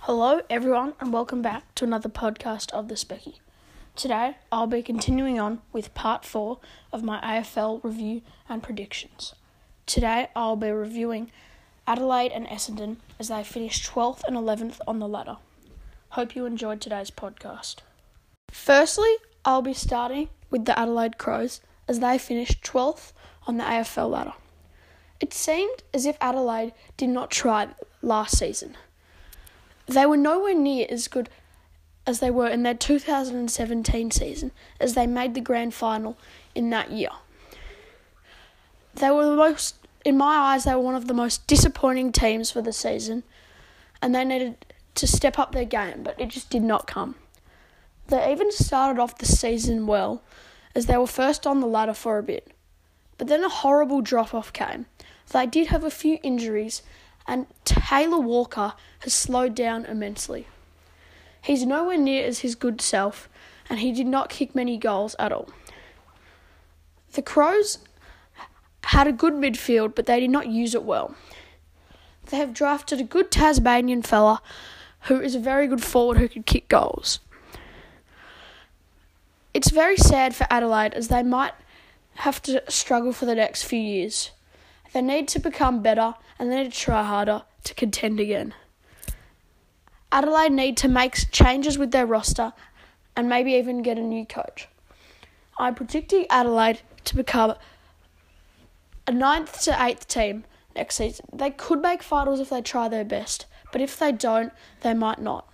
Hello, everyone, and welcome back to another podcast of the Specky. Today, I'll be continuing on with part four of my AFL review and predictions. Today, I'll be reviewing Adelaide and Essendon as they finished 12th and 11th on the ladder. Hope you enjoyed today's podcast. Firstly, I'll be starting with the Adelaide Crows as they finished 12th on the AFL ladder. It seemed as if Adelaide did not try last season. They were nowhere near as good as they were in their 2017 season, as they made the grand final in that year. They were the most, in my eyes, they were one of the most disappointing teams for the season, and they needed to step up their game, but it just did not come. They even started off the season well, as they were first on the ladder for a bit. But then a horrible drop off came. They did have a few injuries, and Taylor Walker has slowed down immensely. He's nowhere near as his good self, and he did not kick many goals at all. The Crows had a good midfield, but they did not use it well. They have drafted a good Tasmanian fella who is a very good forward who can kick goals. It's very sad for Adelaide as they might have to struggle for the next few years. They need to become better and they need to try harder to contend again. Adelaide need to make changes with their roster and maybe even get a new coach. I'm predicting Adelaide to become a ninth to eighth team next season. They could make finals if they try their best, but if they don't, they might not.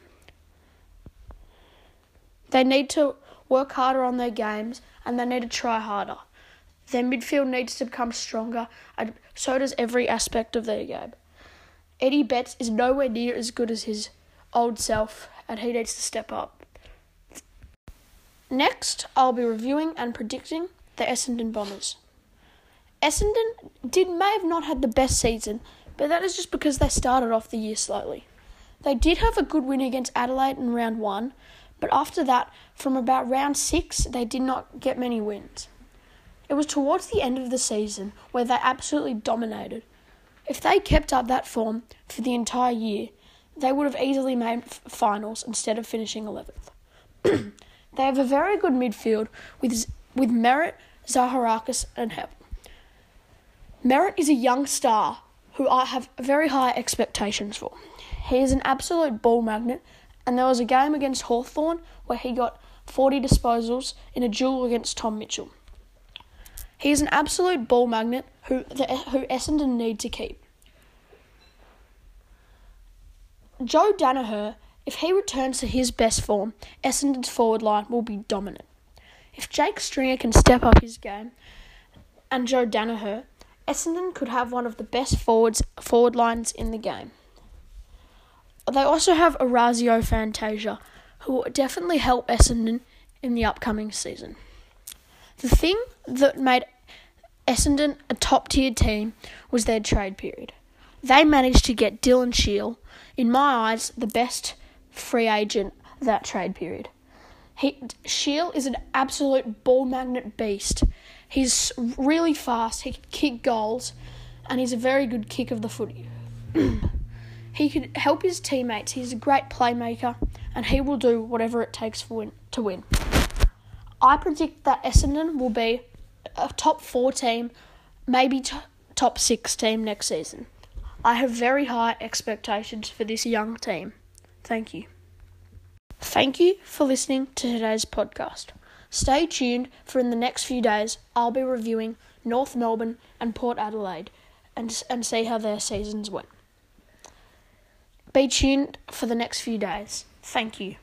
They need to work harder on their games and they need to try harder. Their midfield needs to become stronger, and so does every aspect of their game. Eddie Betts is nowhere near as good as his old self, and he needs to step up. Next, I'll be reviewing and predicting the Essendon Bombers. Essendon did may have not had the best season, but that is just because they started off the year slowly. They did have a good win against Adelaide in round one, but after that, from about round six, they did not get many wins. It was towards the end of the season where they absolutely dominated. If they kept up that form for the entire year, they would have easily made finals instead of finishing 11th. they have a very good midfield with with Merrett, Zaharakis, and Heppell. Merrett is a young star who I have very high expectations for. He is an absolute ball magnet, and there was a game against Hawthorn where he got 40 disposals in a duel against Tom Mitchell. He is an absolute ball magnet who, the, who Essendon need to keep. Joe Daniher, if he returns to his best form, Essendon's forward line will be dominant. If Jake Stringer can step up his game and Joe Daniher, Essendon could have one of the best forwards forward lines in the game. They also have Orazio Fantasia, who will definitely help Essendon in the upcoming season. The thing that made Essendon a top tier team was their trade period. They managed to get Dylan Shiel, in my eyes, the best free agent that trade period. He, is an absolute ball magnet beast. He's really fast, he can kick goals, and he's a very good kick of the footy. he can help his teammates, he's a great playmaker, and he will do whatever it takes for win, to win. I predict that Essendon will be a top four team, maybe t- top six team next season. I have very high expectations for this young team. Thank you. Thank you for listening to today's podcast. Stay tuned for in the next few days I'll be reviewing North Melbourne and Port Adelaide and, and see how their seasons went. Be tuned for the next few days. Thank you.